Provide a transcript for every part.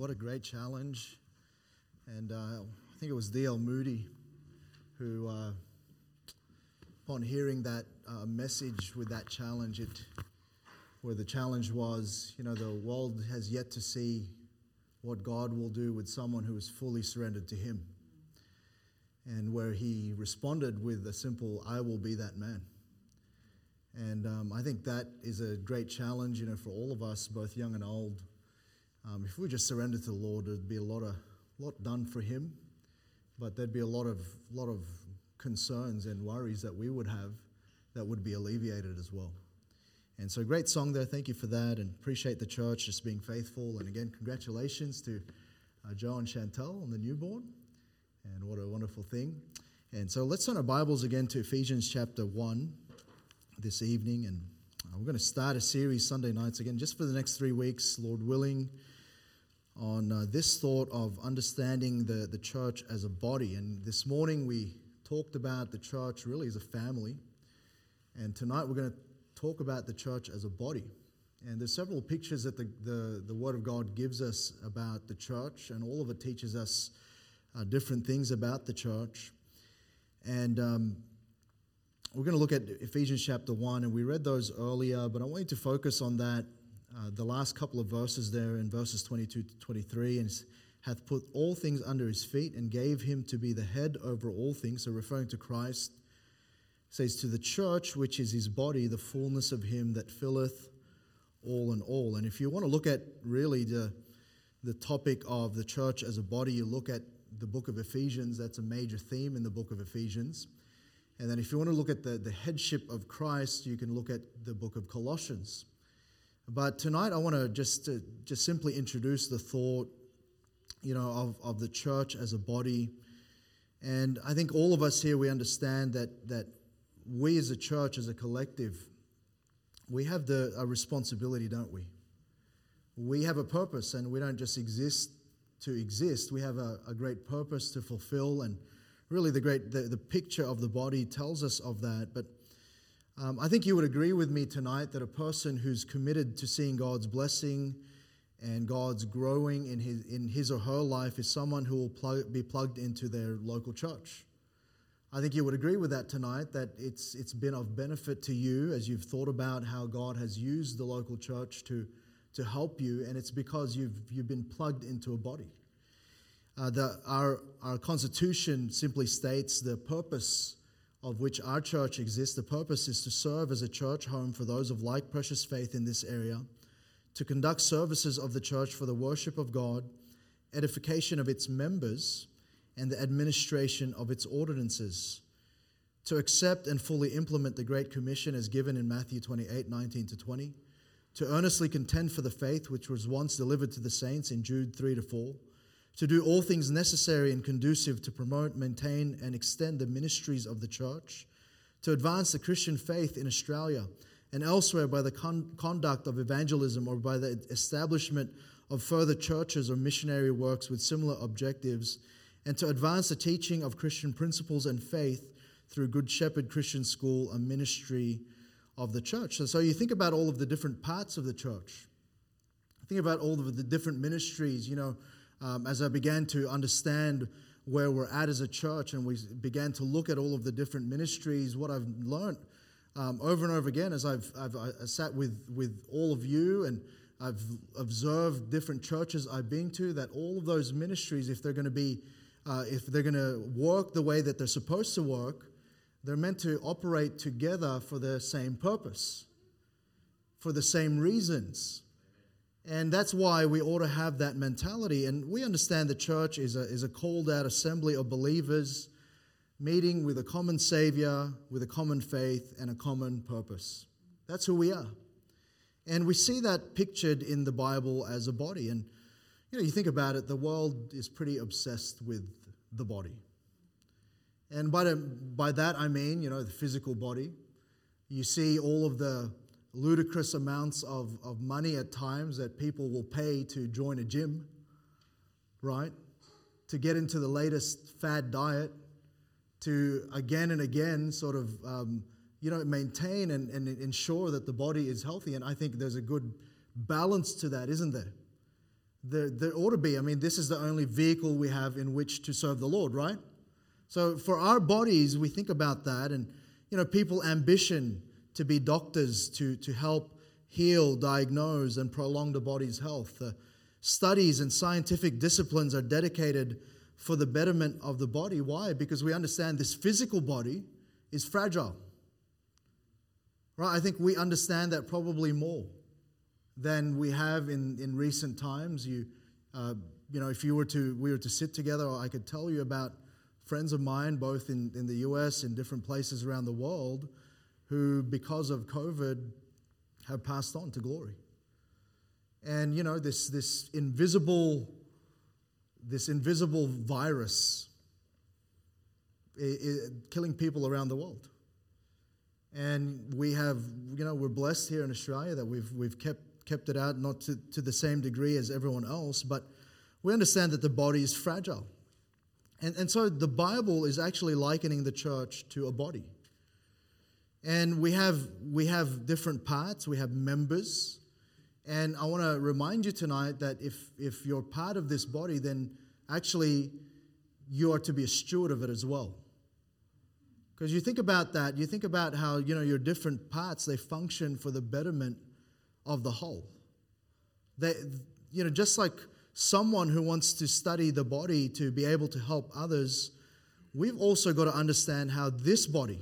What a great challenge. And uh, I think it was D.L. Moody who, uh, upon hearing that uh, message with that challenge, it, where the challenge was, you know, the world has yet to see what God will do with someone who is fully surrendered to Him. And where he responded with a simple, I will be that man. And um, I think that is a great challenge, you know, for all of us, both young and old, um, if we just surrendered to the Lord, there'd be a lot of lot done for Him, but there'd be a lot of lot of concerns and worries that we would have that would be alleviated as well. And so, great song there. Thank you for that, and appreciate the church just being faithful. And again, congratulations to uh, Joe and Chantel on the newborn, and what a wonderful thing. And so, let's turn our Bibles again to Ephesians chapter one this evening, and we're going to start a series Sunday nights again, just for the next three weeks, Lord willing on uh, this thought of understanding the, the church as a body. And this morning we talked about the church really as a family. And tonight we're going to talk about the church as a body. And there's several pictures that the, the, the Word of God gives us about the church, and all of it teaches us uh, different things about the church. And um, we're going to look at Ephesians chapter 1, and we read those earlier, but I want you to focus on that uh, the last couple of verses there in verses 22 to 23, and hath put all things under his feet and gave him to be the head over all things. So, referring to Christ, says, To the church, which is his body, the fullness of him that filleth all in all. And if you want to look at really the, the topic of the church as a body, you look at the book of Ephesians. That's a major theme in the book of Ephesians. And then if you want to look at the, the headship of Christ, you can look at the book of Colossians. But tonight I want to just, uh, just simply introduce the thought, you know, of, of the church as a body. And I think all of us here, we understand that, that we as a church, as a collective, we have the, a responsibility, don't we? We have a purpose and we don't just exist to exist. We have a, a great purpose to fulfill and really the great, the, the picture of the body tells us of that. But um, I think you would agree with me tonight that a person who's committed to seeing God's blessing and God's growing in his, in his or her life is someone who will plug, be plugged into their local church. I think you would agree with that tonight, that it's, it's been of benefit to you as you've thought about how God has used the local church to, to help you, and it's because you've, you've been plugged into a body. Uh, the, our, our Constitution simply states the purpose of which our church exists. The purpose is to serve as a church home for those of like precious faith in this area, to conduct services of the church for the worship of God, edification of its members, and the administration of its ordinances, to accept and fully implement the Great Commission as given in Matthew 28 19 to 20, to earnestly contend for the faith which was once delivered to the saints in Jude 3 to 4 to do all things necessary and conducive to promote, maintain, and extend the ministries of the church, to advance the Christian faith in Australia and elsewhere by the con- conduct of evangelism or by the establishment of further churches or missionary works with similar objectives, and to advance the teaching of Christian principles and faith through Good Shepherd Christian School, a ministry of the church. And so you think about all of the different parts of the church. Think about all of the different ministries, you know, um, as I began to understand where we're at as a church and we began to look at all of the different ministries, what I've learned um, over and over again as I've, I've sat with, with all of you and I've observed different churches I've been to, that all of those ministries, if they're going to be, uh, if they're going to work the way that they're supposed to work, they're meant to operate together for the same purpose, for the same reasons. And that's why we ought to have that mentality. And we understand the church is a, is a called out assembly of believers meeting with a common Savior, with a common faith, and a common purpose. That's who we are. And we see that pictured in the Bible as a body. And you know, you think about it, the world is pretty obsessed with the body. And by, the, by that I mean, you know, the physical body. You see all of the ludicrous amounts of, of money at times that people will pay to join a gym, right? To get into the latest fad diet, to again and again sort of, um, you know, maintain and, and ensure that the body is healthy. And I think there's a good balance to that, isn't there? There, there ought to be. I mean, this is the only vehicle we have in which to serve the Lord, right? So for our bodies, we think about that, and you know, people ambition to be doctors to, to help heal, diagnose, and prolong the body's health. Uh, studies and scientific disciplines are dedicated for the betterment of the body. Why? Because we understand this physical body is fragile. Right? I think we understand that probably more than we have in, in recent times. You, uh, you know, if you were to we were to sit together, I could tell you about friends of mine, both in, in the US and different places around the world, who, because of COVID, have passed on to glory. And you know, this this invisible this invisible virus killing people around the world. And we have, you know, we're blessed here in Australia that we've, we've kept, kept it out, not to, to the same degree as everyone else, but we understand that the body is fragile. And, and so the Bible is actually likening the church to a body. And we have, we have different parts, we have members, and I want to remind you tonight that if, if you're part of this body, then actually you are to be a steward of it as well. Because you think about that, you think about how, you know, your different parts, they function for the betterment of the whole. They, you know, just like someone who wants to study the body to be able to help others, we've also got to understand how this body,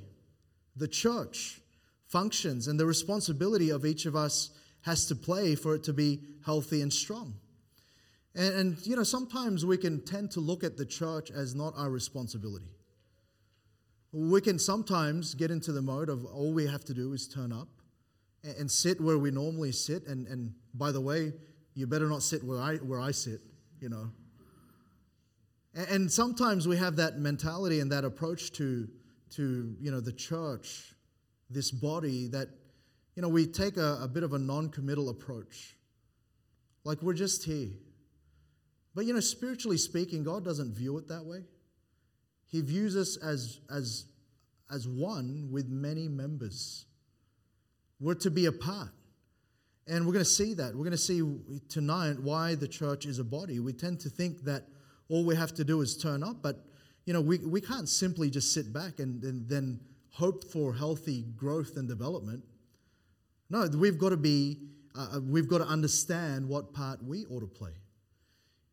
the church, functions and the responsibility of each of us has to play for it to be healthy and strong. And, and, you know, sometimes we can tend to look at the church as not our responsibility. We can sometimes get into the mode of all we have to do is turn up and, and sit where we normally sit. And, and by the way, you better not sit where I, where I sit, you know. And, and sometimes we have that mentality and that approach to, to you know, the church, this body that you know, we take a, a bit of a non committal approach. Like we're just here. But, you know, spiritually speaking, God doesn't view it that way. He views us as, as, as one with many members. We're to be a part. And we're going to see that. We're going to see tonight why the church is a body. We tend to think that all we have to do is turn up, but you know, we, we can't simply just sit back and, and then hope for healthy growth and development. No, we've got to be, uh, uh, we've got to understand what part we ought to play.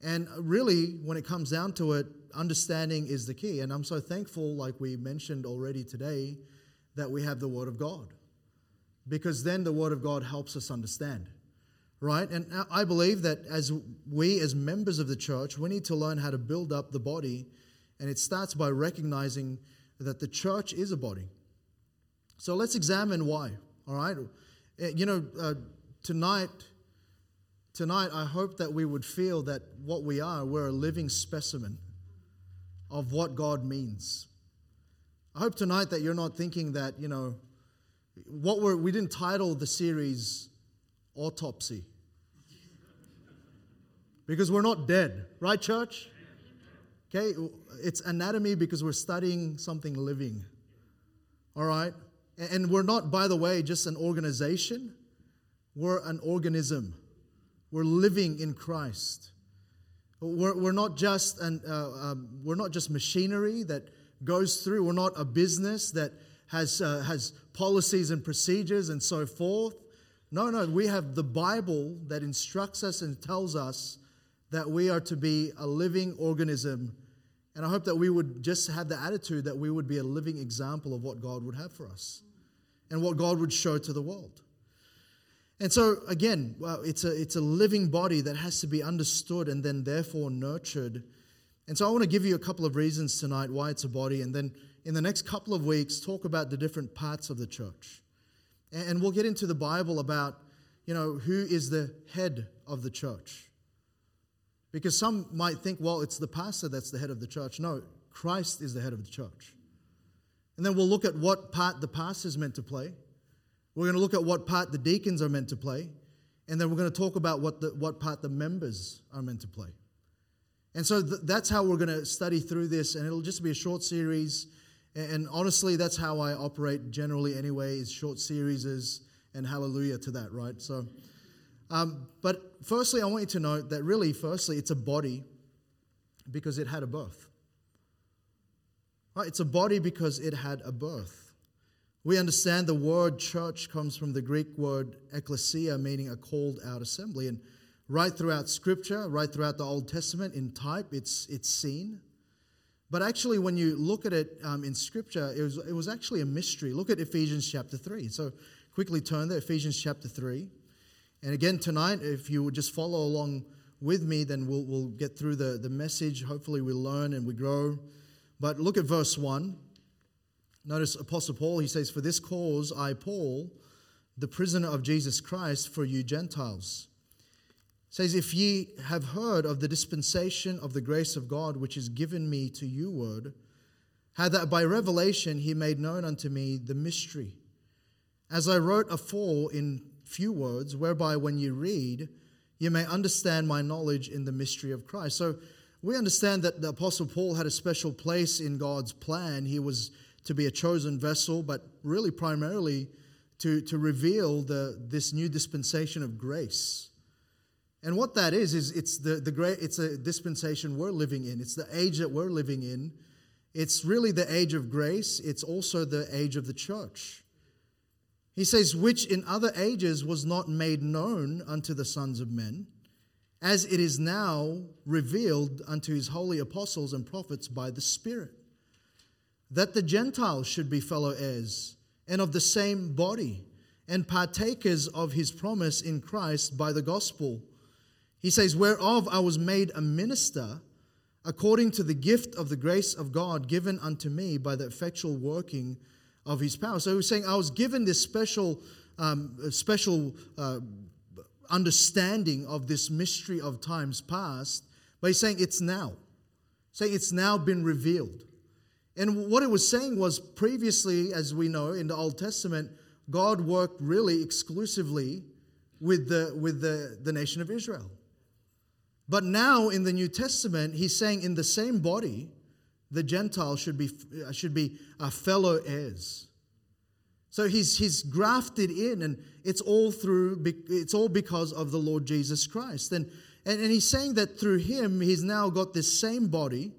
And really, when it comes down to it, understanding is the key. And I'm so thankful, like we mentioned already today, that we have the Word of God. Because then the Word of God helps us understand, right? And I believe that as we, as members of the church, we need to learn how to build up the body. And it starts by recognizing that the church is a body. So let's examine why, all right? Eh, you know, uh, tonight, tonight, I hope that we would feel that what we are, we're a living specimen of what God means. I hope tonight that you're not thinking that, you know, what we're, we didn't title the series Autopsy. Because we're not dead, right, church? Okay, it's anatomy because we're studying something living. All right? And we're not, by the way, just an organization, we're an organism. We're living in Christ. We're, we're, not just an, uh, um, we're not just machinery that goes through, we're not a business that has, uh, has policies and procedures and so forth. No, no, we have the Bible that instructs us and tells us that we are to be a living organism and I hope that we would just have the attitude that we would be a living example of what God would have for us and what God would show to the world. And so, again, well, it's, a, it's a living body that has to be understood and then therefore nurtured. And so, I want to give you a couple of reasons tonight why it's a body, and then in the next couple of weeks, talk about the different parts of the church. And we'll get into the Bible about, you know, who is the head of the church. Because some might think, well, it's the pastor that's the head of the church. No, Christ is the head of the church. And then we'll look at what part the pastor is meant to play. We're going to look at what part the deacons are meant to play. And then we're going to talk about what, the, what part the members are meant to play. And so th- that's how we're going to study through this. And it'll just be a short series. And, and honestly, that's how I operate generally anyway, is short series and hallelujah to that, right? So Um, but firstly, I want you to note that really, firstly, it's a body because it had a birth. Right? It's a body because it had a birth. We understand the word church comes from the Greek word ecclesia, meaning a called out assembly. And right throughout Scripture, right throughout the Old Testament, in type, it's, it's seen. But actually, when you look at it um, in Scripture, it was, it was actually a mystery. Look at Ephesians chapter 3. So quickly turn there, Ephesians chapter 3. And again, tonight, if you would just follow along with me, then we'll, we'll get through the, the message. Hopefully, we learn and we grow. But look at verse 1. Notice Apostle Paul, he says, For this cause I, Paul, the prisoner of Jesus Christ, for you Gentiles. says, If ye have heard of the dispensation of the grace of God, which is given me to you, word, how that by revelation he made known unto me the mystery. As I wrote afore in few words, whereby when you read, you may understand my knowledge in the mystery of Christ. So we understand that the Apostle Paul had a special place in God's plan. He was to be a chosen vessel, but really primarily to, to reveal the, this new dispensation of grace. And what that is, is it's the, the great it's a dispensation we're living in. It's the age that we're living in. It's really the age of grace. It's also the age of the church. He says, which in other ages was not made known unto the sons of men as it is now revealed unto his holy apostles and prophets by the Spirit, that the Gentiles should be fellow heirs and of the same body, and partakers of his promise in Christ by the gospel. He says, Whereof I was made a minister according to the gift of the grace of God given unto me by the effectual working of his power. So he was saying, I was given this special, um, special uh, understanding of this mystery of times past, but he's saying it's now. Saying it's now been revealed. And what it was saying was previously, as we know in the Old Testament, God worked really exclusively with the, with the, the nation of Israel. But now in the New Testament, he's saying in the same body, the Gentiles should be, should be fellow heirs. So he's, he's grafted in, and it's all through, it's all because of the Lord Jesus Christ. And, and, and he's saying that through him, he's now got this same body,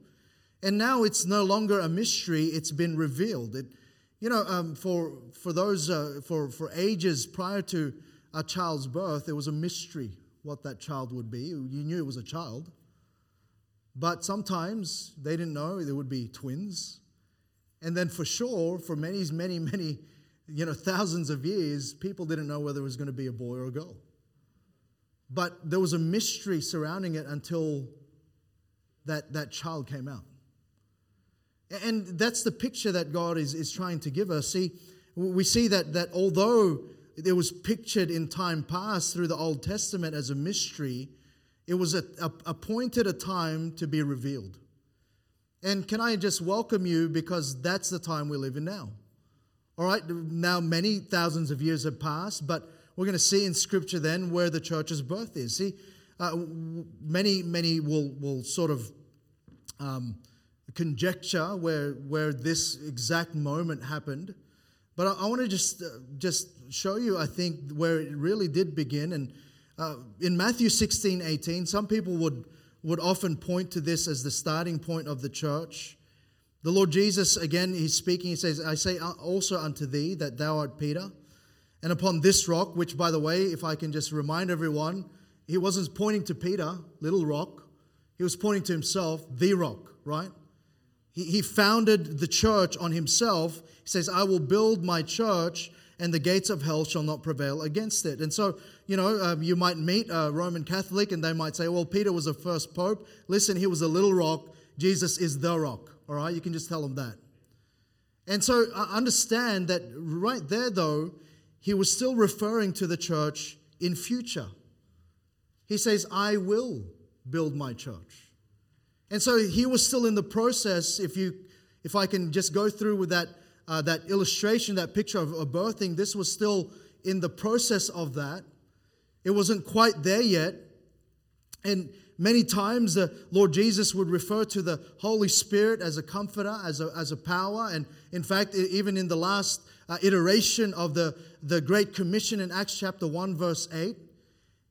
and now it's no longer a mystery, it's been revealed. It, you know, um, for, for those, uh, for, for ages prior to a child's birth, it was a mystery what that child would be. You knew it was a child. But sometimes they didn't know there would be twins. And then for sure, for many, many, many you know, thousands of years, people didn't know whether it was going to be a boy or a girl. But there was a mystery surrounding it until that, that child came out. And that's the picture that God is, is trying to give us. See, we see that, that although it was pictured in time past through the Old Testament as a mystery, it was a, a, appointed a time to be revealed. And can I just welcome you because that's the time we live in now. All right, now many thousands of years have passed, but we're going to see in Scripture then where the church's birth is. See, uh, many, many will, will sort of um, conjecture where, where this exact moment happened. But I, I want to just, uh, just show you, I think, where it really did begin. And uh, in Matthew 16, 18, some people would, would often point to this as the starting point of the church. The Lord Jesus, again, he's speaking, he says, I say also unto thee that thou art Peter, and upon this rock, which, by the way, if I can just remind everyone, he wasn't pointing to Peter, little rock, he was pointing to himself, the rock, right? He, he founded the church on himself. He says, I will build my church, and the gates of hell shall not prevail against it. And so, you know, uh, you might meet a Roman Catholic and they might say, well, Peter was the first pope. Listen, he was a little rock. Jesus is the rock. All right, you can just tell them that. And so I understand that right there, though, he was still referring to the church in future. He says, I will build my church. And so he was still in the process, if you if I can just go through with that uh, that illustration, that picture of, birthing, this was still in the process of that. It wasn't quite there yet. And Many times the Lord Jesus would refer to the Holy Spirit as a comforter, as a, as a power. And in fact, even in the last uh, iteration of the, the Great Commission in Acts chapter 1, verse 8,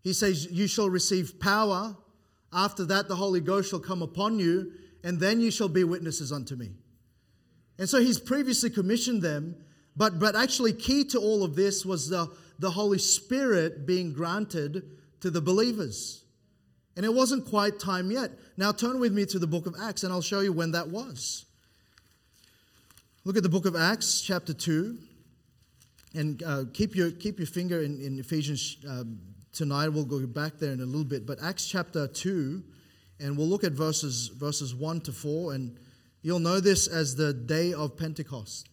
He says, You shall receive power. After that, the Holy Ghost shall come upon you, and then you shall be witnesses unto me. And so he's previously commissioned them, but, but actually, key to all of this was the, the Holy Spirit being granted to the believers. And it wasn't quite time yet. Now, turn with me to the book of Acts, and I'll show you when that was. Look at the book of Acts, chapter 2. And uh, keep, your, keep your finger in, in Ephesians um, tonight. We'll go back there in a little bit. But Acts chapter 2, and we'll look at verses, verses 1 to 4. And you'll know this as the day of Pentecost.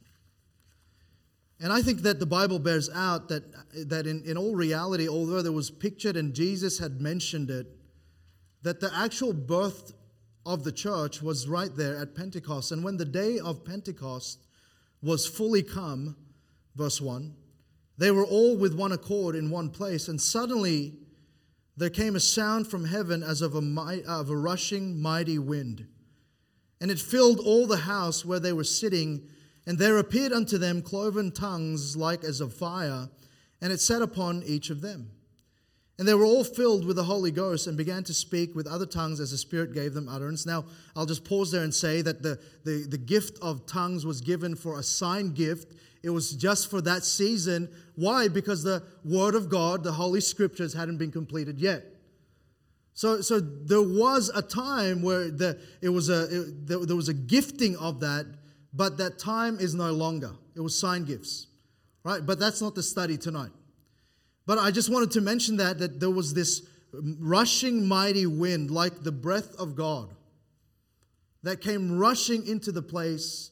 And I think that the Bible bears out that, that in, in all reality, although there was pictured and Jesus had mentioned it, that the actual birth of the church was right there at Pentecost. And when the day of Pentecost was fully come, verse 1, they were all with one accord in one place, and suddenly there came a sound from heaven as of a, of a rushing mighty wind. And it filled all the house where they were sitting, and there appeared unto them cloven tongues like as of fire, and it sat upon each of them. And they were all filled with the Holy Ghost and began to speak with other tongues as the Spirit gave them utterance. Now, I'll just pause there and say that the, the, the gift of tongues was given for a sign gift. It was just for that season. Why? Because the Word of God, the Holy Scriptures, hadn't been completed yet. So, so there was a time where the, it was a, it, there, there was a gifting of that, but that time is no longer. It was sign gifts, right? But that's not the study tonight. But I just wanted to mention that, that there was this rushing mighty wind like the breath of God that came rushing into the place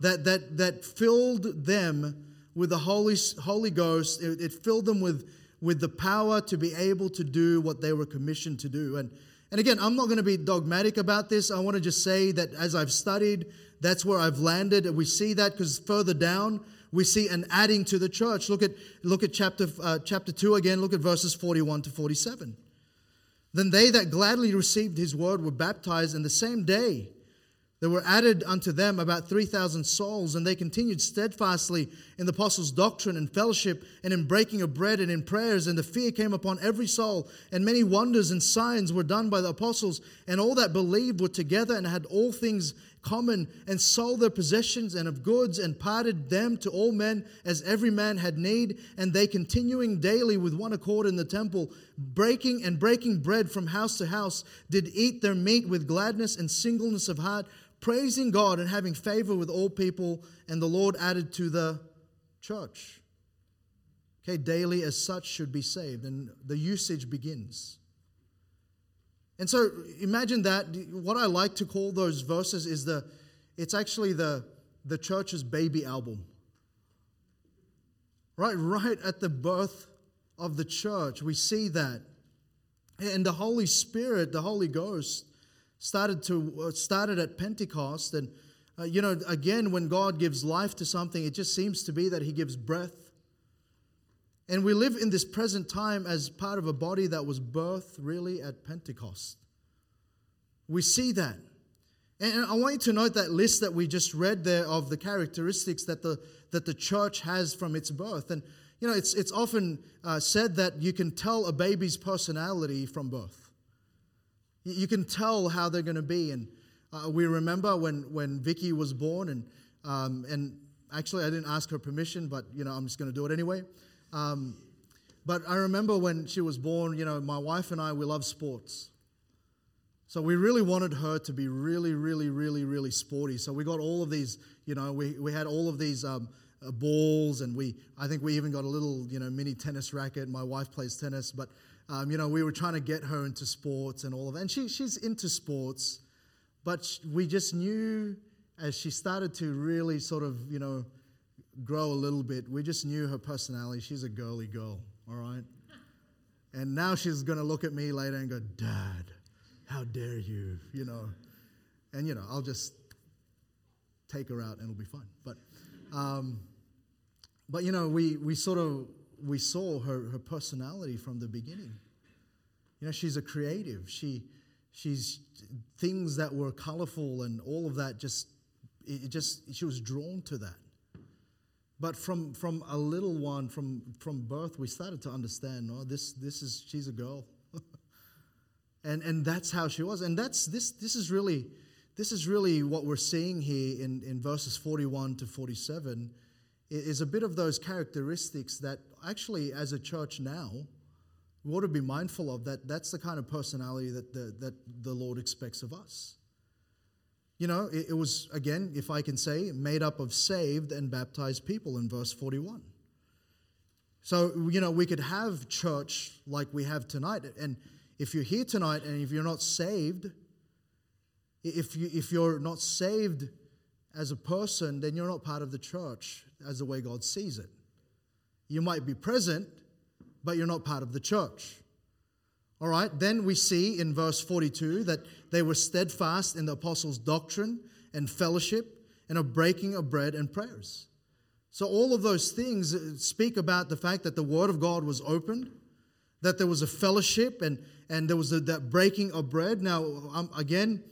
that, that, that filled them with the Holy, Holy Ghost. It, it filled them with, with the power to be able to do what they were commissioned to do. And, and again, I'm not going to be dogmatic about this. I want to just say that as I've studied, that's where I've landed. And we see that because further down, we see an adding to the church. Look at, look at chapter, uh, chapter 2 again, look at verses 41 to 47. Then they that gladly received his word were baptized in the same day. There were added unto them about 3,000 souls, and they continued steadfastly in the apostles' doctrine and fellowship, and in breaking of bread and in prayers. And the fear came upon every soul, and many wonders and signs were done by the apostles. And all that believed were together and had all things common, and sold their possessions and of goods, and parted them to all men as every man had need. And they continuing daily with one accord in the temple, breaking and breaking bread from house to house, did eat their meat with gladness and singleness of heart praising God and having favor with all people, and the Lord added to the church. Okay, daily as such should be saved, and the usage begins. And so imagine that. What I like to call those verses is the, it's actually the, the church's baby album. Right, right at the birth of the church, we see that. And the Holy Spirit, the Holy Ghost, started to uh, started at Pentecost, and uh, you know, again, when God gives life to something, it just seems to be that He gives breath. And we live in this present time as part of a body that was birthed really at Pentecost. We see that. And I want you to note that list that we just read there of the characteristics that the, that the church has from its birth. And, you know, it's, it's often uh, said that you can tell a baby's personality from birth. You can tell how they're going to be. And uh, we remember when, when Vicky was born, and, um, and actually, I didn't ask her permission, but you know, I'm just going to do it anyway. Um, but I remember when she was born, you know, my wife and I, we love sports. So we really wanted her to be really, really, really, really sporty. So we got all of these, you know, we, we had all of these um, uh, balls, and we, I think we even got a little, you know, mini tennis racket. My wife plays tennis, but um, you know, we were trying to get her into sports and all of that. And she, she's into sports, but we just knew as she started to really sort of, you know, grow a little bit, we just knew her personality. She's a girly girl, all right? And now she's going to look at me later and go, Dad, how dare you, you know? And, you know, I'll just take her out and it'll be fine. But, um, but you know, we, we sort of we saw her, her personality from the beginning. You know, she's a creative. She, she's things that were colorful and all of that just, it just, she was drawn to that. But from, from a little one, from, from birth, we started to understand, oh, this, this is, she's a girl. and, and that's how she was. And that's, this, this is really, this is really what we're seeing here in, in verses 41 to 47 is a bit of those characteristics that actually as a church now we ought to be mindful of that that's the kind of personality that the, that the lord expects of us you know it, it was again if i can say made up of saved and baptized people in verse 41 so you know we could have church like we have tonight and if you're here tonight and if you're not saved if, you, if you're not saved as a person, then you're not part of the church as the way God sees it. You might be present, but you're not part of the church. All right, then we see in verse 42 that they were steadfast in the apostles' doctrine and fellowship and a breaking of bread and prayers. So, all of those things speak about the fact that the Word of God was opened, that there was a fellowship, and, and there was a, that breaking of bread. Now, um, again,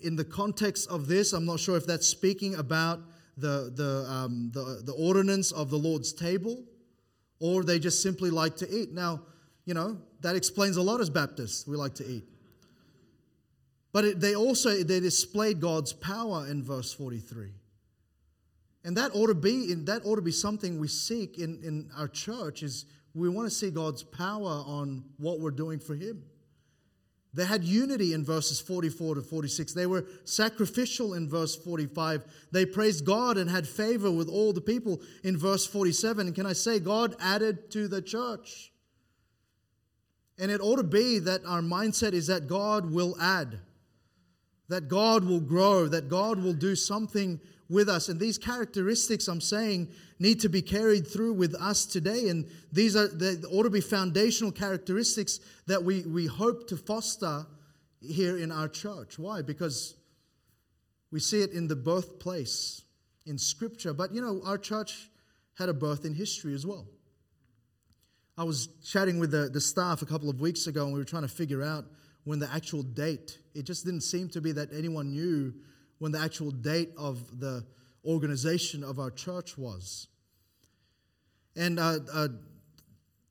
in the context of this, I'm not sure if that's speaking about the, the, um, the, the ordinance of the Lord's table or they just simply like to eat. Now, you know, that explains a lot as Baptists. We like to eat. But it, they also they displayed God's power in verse 43. And that ought to be in, that ought to be something we seek in, in our church is we want to see God's power on what we're doing for him. They had unity in verses 44 to 46. They were sacrificial in verse 45. They praised God and had favor with all the people in verse 47. And can I say, God added to the church? And it ought to be that our mindset is that God will add, that God will grow, that God will do something with us. And these characteristics I'm saying need to be carried through with us today. And these are they ought to be foundational characteristics that we, we hope to foster here in our church. Why? Because we see it in the birthplace in Scripture. But you know, our church had a birth in history as well. I was chatting with the, the staff a couple of weeks ago, and we were trying to figure out when the actual date. It just didn't seem to be that anyone knew when the actual date of the organization of our church was. And uh, a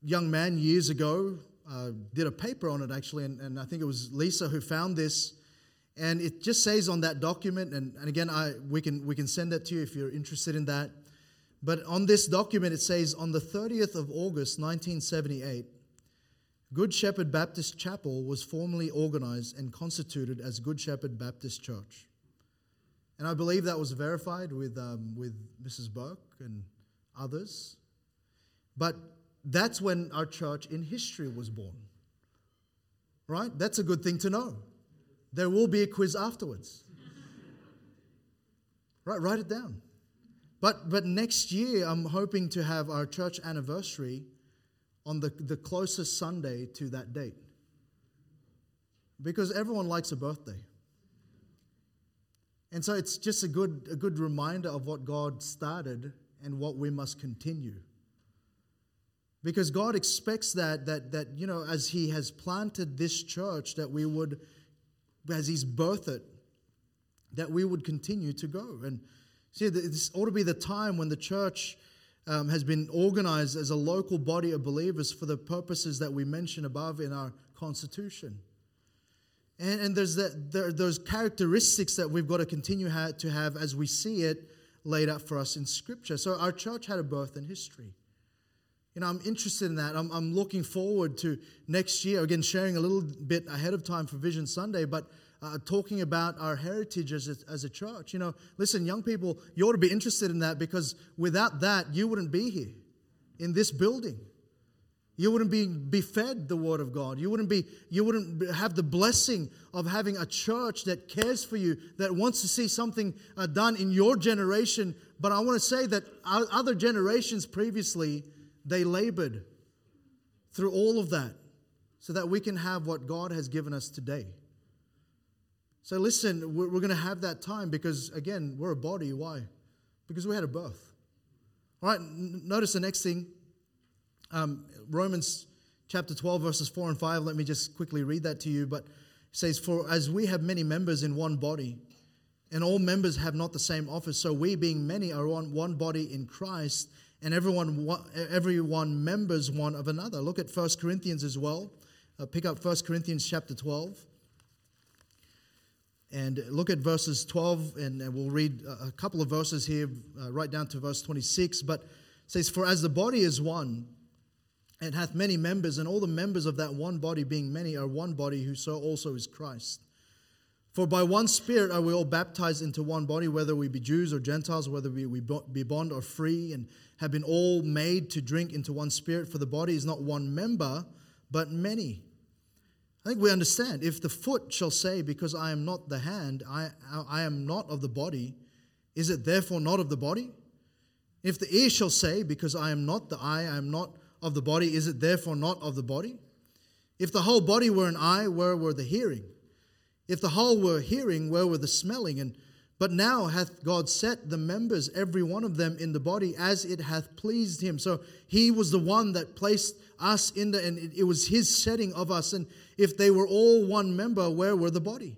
young man years ago uh, did a paper on it actually, and, and, I think it was Lisa who found this. And it just says on that document, and, and again, I, we, can, we can send that to you if you're interested in that. But on this document, it says on the 30th of August, 1978, Good Shepherd Baptist Chapel was formally organized and constituted as Good Shepherd Baptist Church. And I believe that was verified with, um, with Mrs. Burke and others. But that's when our church in history was born. Right? That's a good thing to know. There will be a quiz afterwards. right, write it down. But, but next year, I'm hoping to have our church anniversary on the, the closest Sunday to that date. Because everyone likes a birthday. And so it's just a good, a good reminder of what God started and what we must continue. Because God expects that, that, that, you know, as He has planted this church, that we would, as He's birthed it, that we would continue to go. And see, this ought to be the time when the church um, has been organized as a local body of believers for the purposes that we mentioned above in our constitution. And, and there's that, there, those characteristics that we've got to continue ha- to have as we see it laid out for us in Scripture. So our church had a birth in history. You know, I'm interested in that. I'm, I'm looking forward to next year, again, sharing a little bit ahead of time for Vision Sunday, but uh, talking about our heritage as a, as a church. You know, listen, young people, you ought to be interested in that because without that, you wouldn't be here in this building. You wouldn't be, be fed the word of God. You wouldn't, be, you wouldn't have the blessing of having a church that cares for you, that wants to see something uh, done in your generation. But I want to say that other generations previously, they labored through all of that so that we can have what God has given us today. So listen, we're, we're going to have that time because, again, we're a body. Why? Because we had a birth. All right, notice the next thing um, Romans chapter 12, verses 4 and 5, let me just quickly read that to you. But it says, For as we have many members in one body, and all members have not the same office. So we, being many, are on one body in Christ, and everyone, everyone members one of another. Look at 1 Corinthians as well. Uh, pick up 1 Corinthians chapter 12. And look at verses 12, and we'll read a couple of verses here, uh, right down to verse 26. But says, For as the body is one, and hath many members, and all the members of that one body, being many, are one body, who so also is Christ. For by one Spirit are we all baptized into one body, whether we be Jews or Gentiles, whether we, we be bond or free, and have been all made to drink into one Spirit. For the body is not one member, but many. I think we understand. If the foot shall say, Because I am not the hand, I, I am not of the body, is it therefore not of the body? If the ear shall say, Because I am not the eye, I am not of the body, is it therefore not of the body? If the whole body were an eye, where were the hearing? If the whole were hearing, where were the smelling? And but now hath God set the members, every one of them, in the body as it hath pleased him. So he was the one that placed us in the, and it was his setting of us. And if they were all one member, where were the body?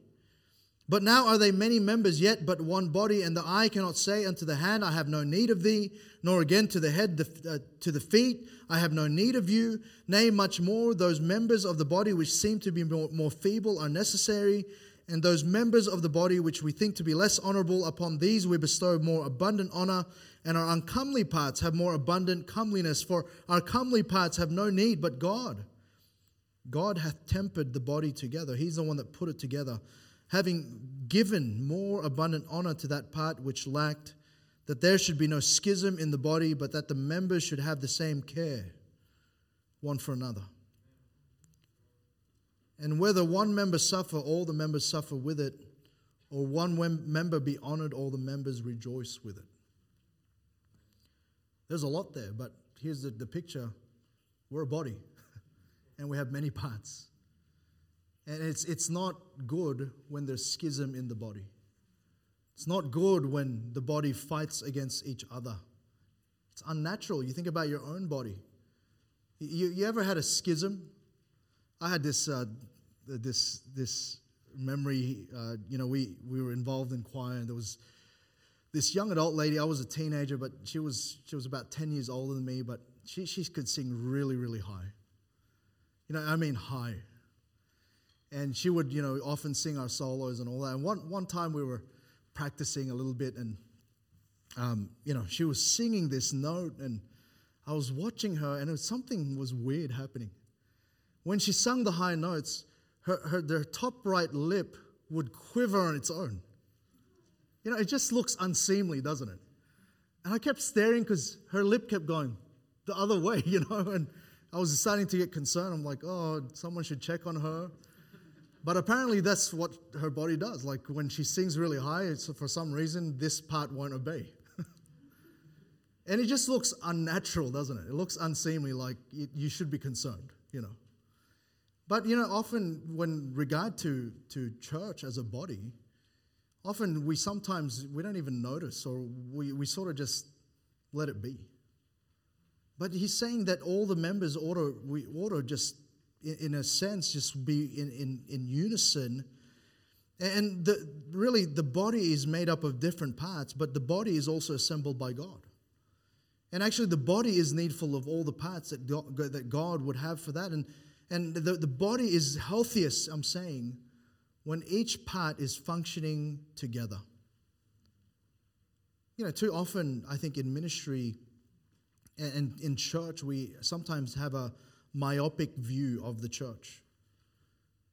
But now are they many members, yet but one body, and the eye cannot say unto the hand, I have no need of thee, nor again to the head, the, uh, to the feet, I have no need of you. Nay, much more, those members of the body which seem to be more, more feeble are necessary, and those members of the body which we think to be less honorable, upon these we bestow more abundant honor, and our uncomely parts have more abundant comeliness. For our comely parts have no need but God. God hath tempered the body together. He's the one that put it together, having given more abundant honor to that part which lacked that there should be no schism in the body, but that the members should have the same care one for another. And whether one member suffer, all the members suffer with it, or one member be honored, all the members rejoice with it. There's a lot there, but here's the, the picture we're a body, and we have many parts. And it's, it's not good when there's schism in the body. It's not good when the body fights against each other. It's unnatural. You think about your own body. You, you ever had a schism? I had this, uh, this, this memory. Uh, you know, we, we were involved in choir, and there was this young adult lady. I was a teenager, but she was, she was about 10 years older than me, but she, she could sing really, really high. You know, I mean high. And she would, you know, often sing our solos and all that. And one, one time we were practicing a little bit, and um, you know, she was singing this note, and I was watching her, and was, something was weird happening. When she sung the high notes, her, her the top right lip would quiver on its own. You know, it just looks unseemly, doesn't it? And I kept staring because her lip kept going the other way, you know, and I was starting to get concerned. I'm like, oh, someone should check on her. But apparently, that's what her body does. Like when she sings really high, for some reason, this part won't obey. and it just looks unnatural, doesn't it? It looks unseemly, like you should be concerned, you know. But, you know, often when regard to, to church as a body, often we sometimes, we don't even notice or we, we sort of just let it be. But he's saying that all the members ought to, we ought to just in a sense, just be in, in, in unison. And the, really, the body is made up of different parts, but the body is also assembled by God. And actually, the body is needful of all the parts that God, that God would have for that. And, and the, the body is healthiest, I'm saying, when each part is functioning together. You know, too often, I think in ministry and in church, we sometimes have a, myopic view of the church.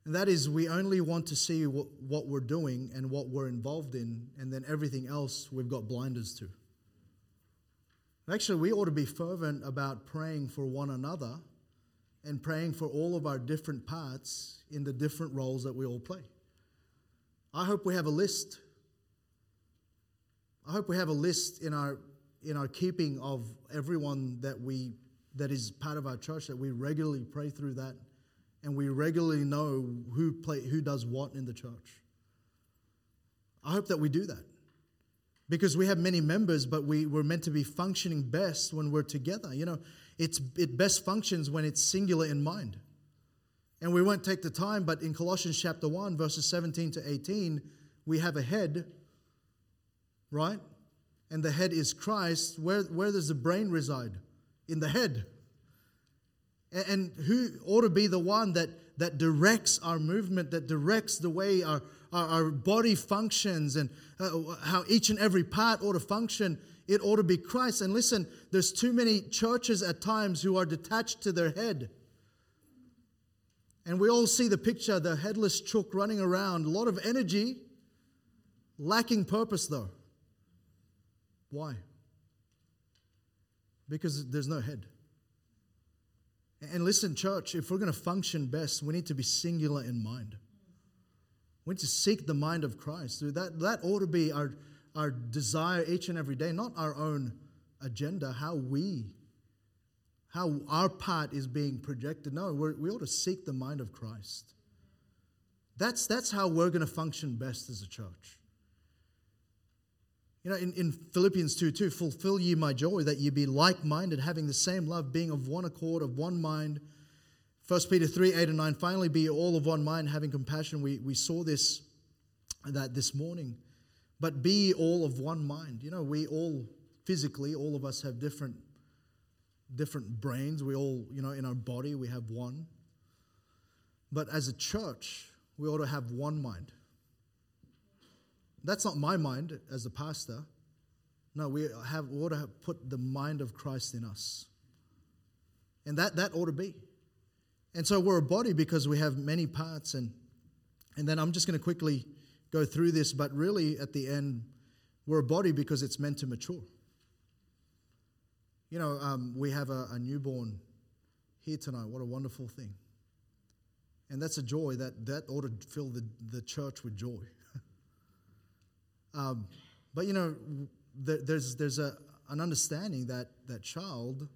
And that is, we only want to see what, what we're doing and what we're involved in, and then everything else we've got blinders to. Actually, we ought to be fervent about praying for one another and praying for all of our different parts in the different roles that we all play. I hope we have a list. I hope we have a list in our in our keeping of everyone that we that is part of our church that we regularly pray through that and we regularly know who play who does what in the church. I hope that we do that. Because we have many members, but we, we're meant to be functioning best when we're together. You know, it's, it best functions when it's singular in mind. And we won't take the time, but in Colossians chapter 1, verses 17 to 18, we have a head right? And the head is Christ. Where, where does the brain reside? In the head. And, and who ought to be the one that, that directs our movement, that directs the way our, our, our body functions and uh, how each and every part ought to function? It ought to be Christ. And listen, there's too many churches at times who are detached to their head. And we all see the picture the headless chook running around, a lot of energy, lacking purpose though. Why? Because there's no head. And listen, church, if we're going to function best, we need to be singular in mind. We need to seek the mind of Christ. That, that ought to be our, our desire each and every day, not our own agenda, how we, how our part is being projected. No, we ought to seek the mind of Christ. That's, that's how we're going to function best as a church. You know, in, in Philippians 2 2, fulfill ye my joy that ye be like minded, having the same love, being of one accord, of one mind. 1 Peter 3 8 and 9, finally be all of one mind, having compassion. We, we saw this that this morning. But be all of one mind. You know, we all physically, all of us have different different brains. We all, you know, in our body, we have one. But as a church, we ought to have one mind. That's not my mind as a pastor. No, we, have, we ought to have put the mind of Christ in us. And that, that ought to be. And so we're a body because we have many parts. And, and then I'm just going to quickly go through this, but really at the end, we're a body because it's meant to mature. You know, um, we have a, a newborn here tonight. What a wonderful thing. And that's a joy that, that ought to fill the, the church with joy. Um, but you know, there, there's there's a an understanding that that child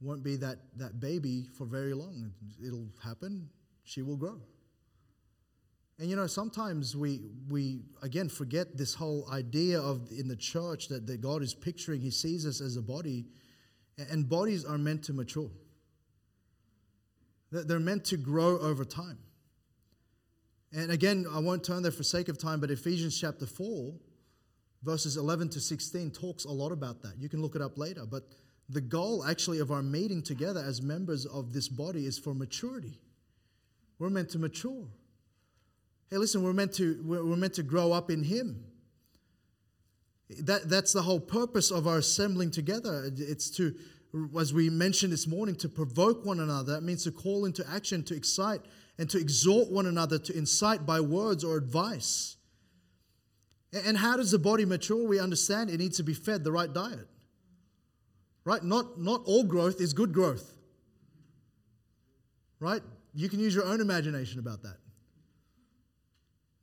won't be that that baby for very long. It'll happen. She will grow. And you know, sometimes we we again forget this whole idea of in the church that, that God is picturing. He sees us as a body, and bodies are meant to mature. They're meant to grow over time. And again, I won't turn there for sake of time, but Ephesians chapter 4, verses 11 to 16, talks a lot about that. You can look it up later. But the goal, actually, of our meeting together as members of this body is for maturity. We're meant to mature. Hey, listen, we're meant to, we're meant to grow up in Him. That, that's the whole purpose of our assembling together. It's to, as we mentioned this morning, to provoke one another. That means to call into action, to excite, and to exhort one another, to incite by words or advice. And how does the body mature? We understand it needs to be fed the right diet. Right? Not, not all growth is good growth. Right? You can use your own imagination about that.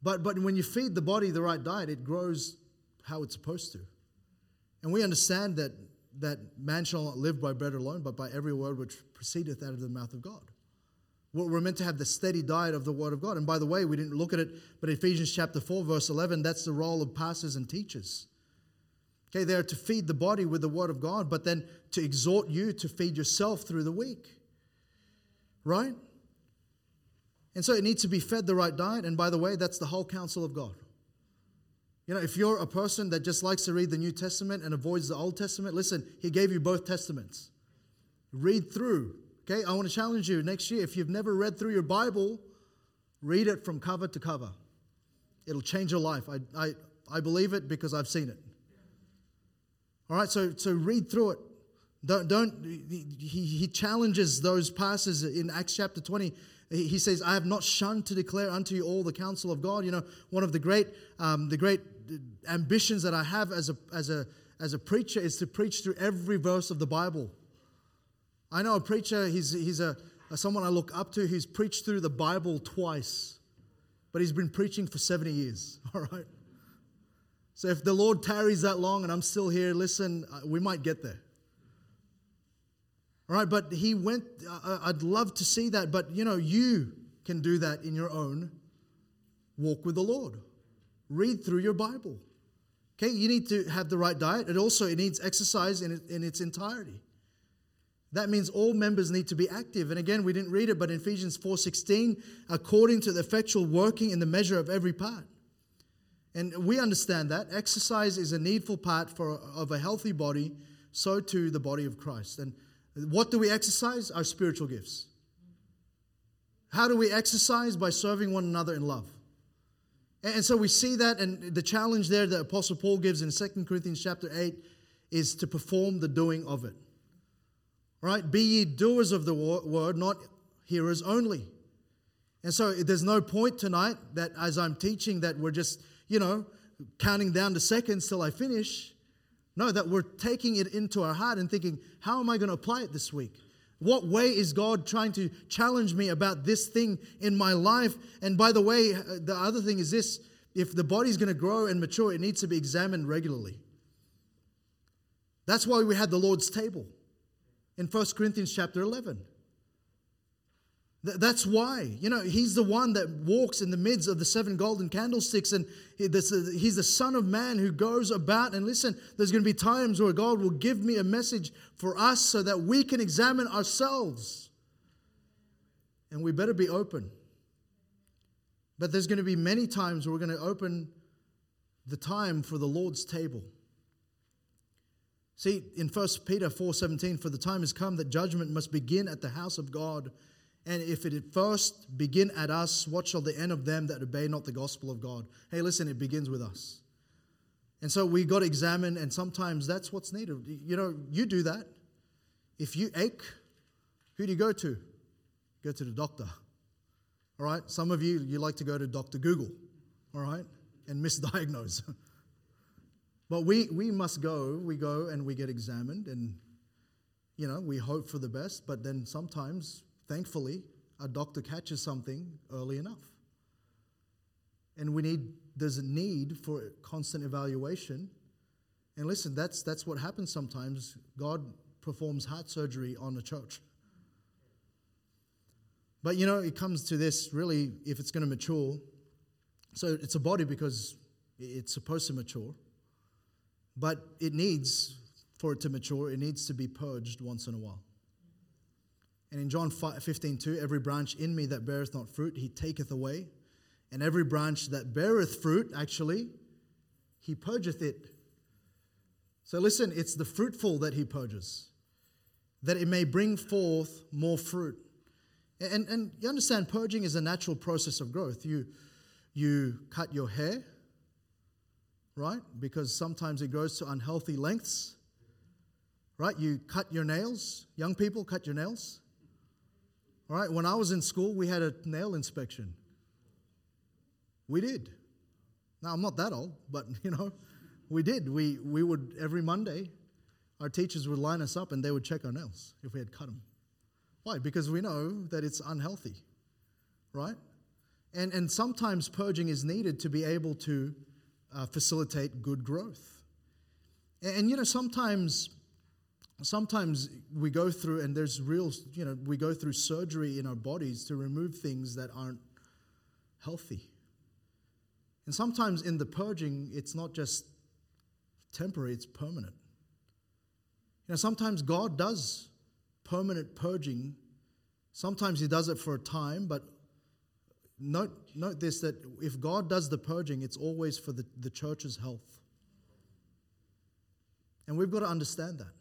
But, but when you feed the body the right diet, it grows how it's supposed to. And we understand that, that man shall not live by bread alone, but by every word which proceedeth out of the mouth of God. We're meant to have the steady diet of the Word of God. And by the way, we didn't look at it, but Ephesians chapter 4, verse 11, that's the role of pastors and teachers. Okay, they're to feed the body with the Word of God, but then to exhort you to feed yourself through the week. Right? And so it needs to be fed the right diet. And by the way, that's the whole counsel of God. You know, if you're a person that just likes to read the New Testament and avoids the Old Testament, listen, He gave you both Testaments. Read through Okay, I want to challenge you next year. If you've never read through your Bible, read it from cover to cover. It'll change your life. I, I, I believe it because I've seen it. All right, so, so read through it. Don't, don't he, he challenges those pastors in Acts chapter 20. He says, I have not shunned to declare unto you all the counsel of God. You know, one of the great, um, the great ambitions that I have as a, as, a, as a preacher is to preach through every verse of the Bible. I know a preacher, he's, he's a, someone I look up to, he's preached through the Bible twice, but he's been preaching for 70 years, all right? So if the Lord tarries that long and I'm still here, listen, uh, we might get there. All right, but he went, uh, I'd love to see that, but you know, you can do that in your own walk with the Lord. Read through your Bible. Okay, you need to have the right diet. It also it needs exercise in, in its entirety. That means all members need to be active. And again, we didn't read it, but in Ephesians 4:16, according to the effectual working in the measure of every part. And we understand that. Exercise is a needful part for, of a healthy body, so too the body of Christ. And what do we exercise? Our spiritual gifts. How do we exercise? By serving one another in love. And so we see that, and the challenge there that Apostle Paul gives in 2 Corinthians chapter 8 is to perform the doing of it. Right? Be ye doers of the word, not hearers only. And so there's no point tonight that as I'm teaching that we're just, you know, counting down the seconds till I finish. No, that we're taking it into our heart and thinking, how am I going to apply it this week? What way is God trying to challenge me about this thing in my life? And by the way, uh, the other thing is this if the body's going to grow and mature, it needs to be examined regularly. That's why we had the Lord's table in 1 Corinthians chapter 11. That's why. You know, he's the one that walks in the midst of the seven golden candlesticks, and he's the Son of Man who goes about. And listen, there's going to be times where God will give me a message for us so that we can examine ourselves. And we better be open. But there's going to be many times where we're going to open the time for the Lord's table. See, in 1 Peter 4:17, for the time has come that judgment must begin at the house of God. And if it first begin at us, what shall the end of them that obey not the gospel of God? Hey, listen, it begins with us. And so we got to examine, and sometimes that's what's needed. You know, you do that. If you ache, who do you go to? Go to the doctor. All right? Some of you, you like to go to Dr. Google, all right? And misdiagnose. but we, we must go, we go and we get examined, and, you know, we hope for the best, but then sometimes Thankfully, a doctor catches something early enough. And we need, there's a need for constant evaluation. And listen, that's, that's what happens sometimes. God performs heart surgery on the church. But you know, it comes to this really, if it's going to mature. So it's a body because it's supposed to mature. But it needs, for it to mature, it needs to be purged once in a while. And in John 15, 2, every branch in me that beareth not fruit, he taketh away. And every branch that beareth fruit, actually, he purgeth it. So listen, it's the fruitful that he purges, that it may bring forth more fruit. And, and you understand, purging is a natural process of growth. You, you cut your hair, right? Because sometimes it grows to unhealthy lengths, right? You cut your nails. Young people, cut your nails. All right, when I was in school, we had a nail inspection. We did. Now, I'm not that old, but you know, we did. We, we would, every Monday, our teachers would line us up and they would check our nails if we had cut them. Why? Because we know that it's unhealthy, right? And, and sometimes purging is needed to be able to uh, facilitate good growth. And, and, you know, sometimes sometimes we go through and there's real you know we go through surgery in our bodies to remove things that aren't healthy. And sometimes in the purging it's not just temporary it's permanent. You know sometimes god does permanent purging. Sometimes he does it for a time but note, note this that if god does the purging it's always for the, the church's health. And we've got to understand that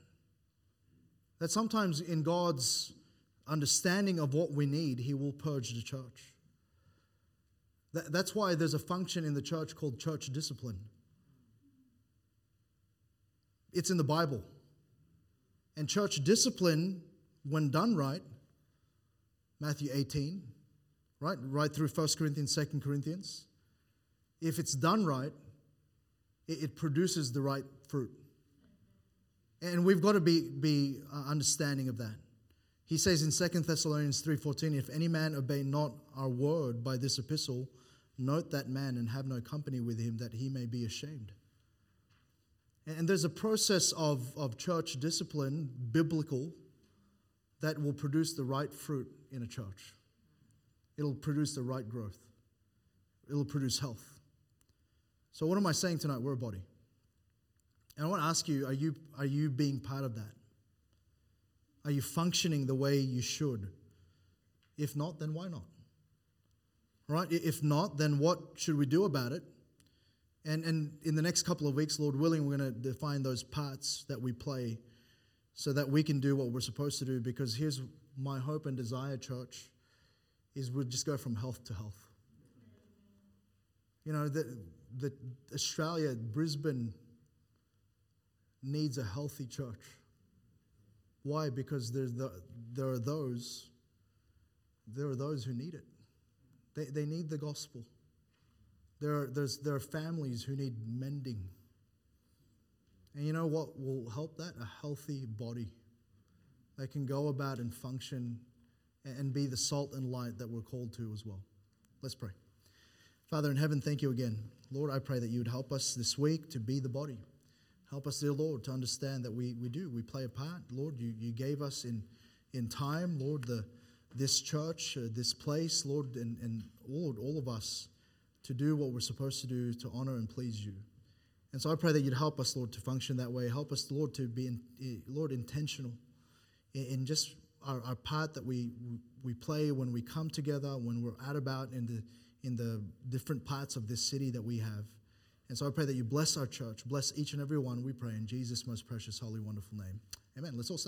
that sometimes in God's understanding of what we need, He will purge the church. That, that's why there's a function in the church called church discipline. It's in the Bible. And church discipline, when done right, Matthew 18, right? Right through 1 Corinthians, 2 Corinthians. If it's done right, it, it produces the right fruit. And we've got to be, be uh, understanding of that. He says in 2 Thessalonians 3.14, If any man obey not our word by this epistle, note that man and have no company with him, that he may be ashamed. And there's a process of, of church discipline, biblical, that will produce the right fruit in a church. It'll produce the right growth. It'll produce health. So, what am I saying tonight? We're a body. And I want to ask you are, you are you being part of that? Are you functioning the way you should? If not, then why not? Right? If not, then what should we do about it? And, and in the next couple of weeks, Lord willing, we're going to define those parts that we play so that we can do what we're supposed to do. Because here's my hope and desire, church, is we'll just go from health to health. You know, the, the Australia, Brisbane needs a healthy church. Why? Because there's the, there are those, there are those who need it. They, they need the gospel. There are, there's, there are families who need mending. And you know what will help that? A healthy body They can go about and function and be the salt and light that we're called to as well. Let's pray. Father in heaven, thank you again. Lord, I pray that you would help us this week to be the body. Help us, dear Lord, to understand that we, we do. We play a part. Lord, you, you gave us in, in time, Lord, the, this church, uh, this place, Lord, and, and Lord, all of us to do what we're supposed to do to honor and please you. And so I pray that you'd help us, Lord, to function that way. Help us, Lord, to be, in, Lord, intentional in, in just our, our part that we, we play when we come together, when we're out about in the, in the different parts of this city that we have. And so I pray that you bless our church, bless each and every one, we pray in Jesus' most precious, holy, wonderful name. Amen. Let's all stand.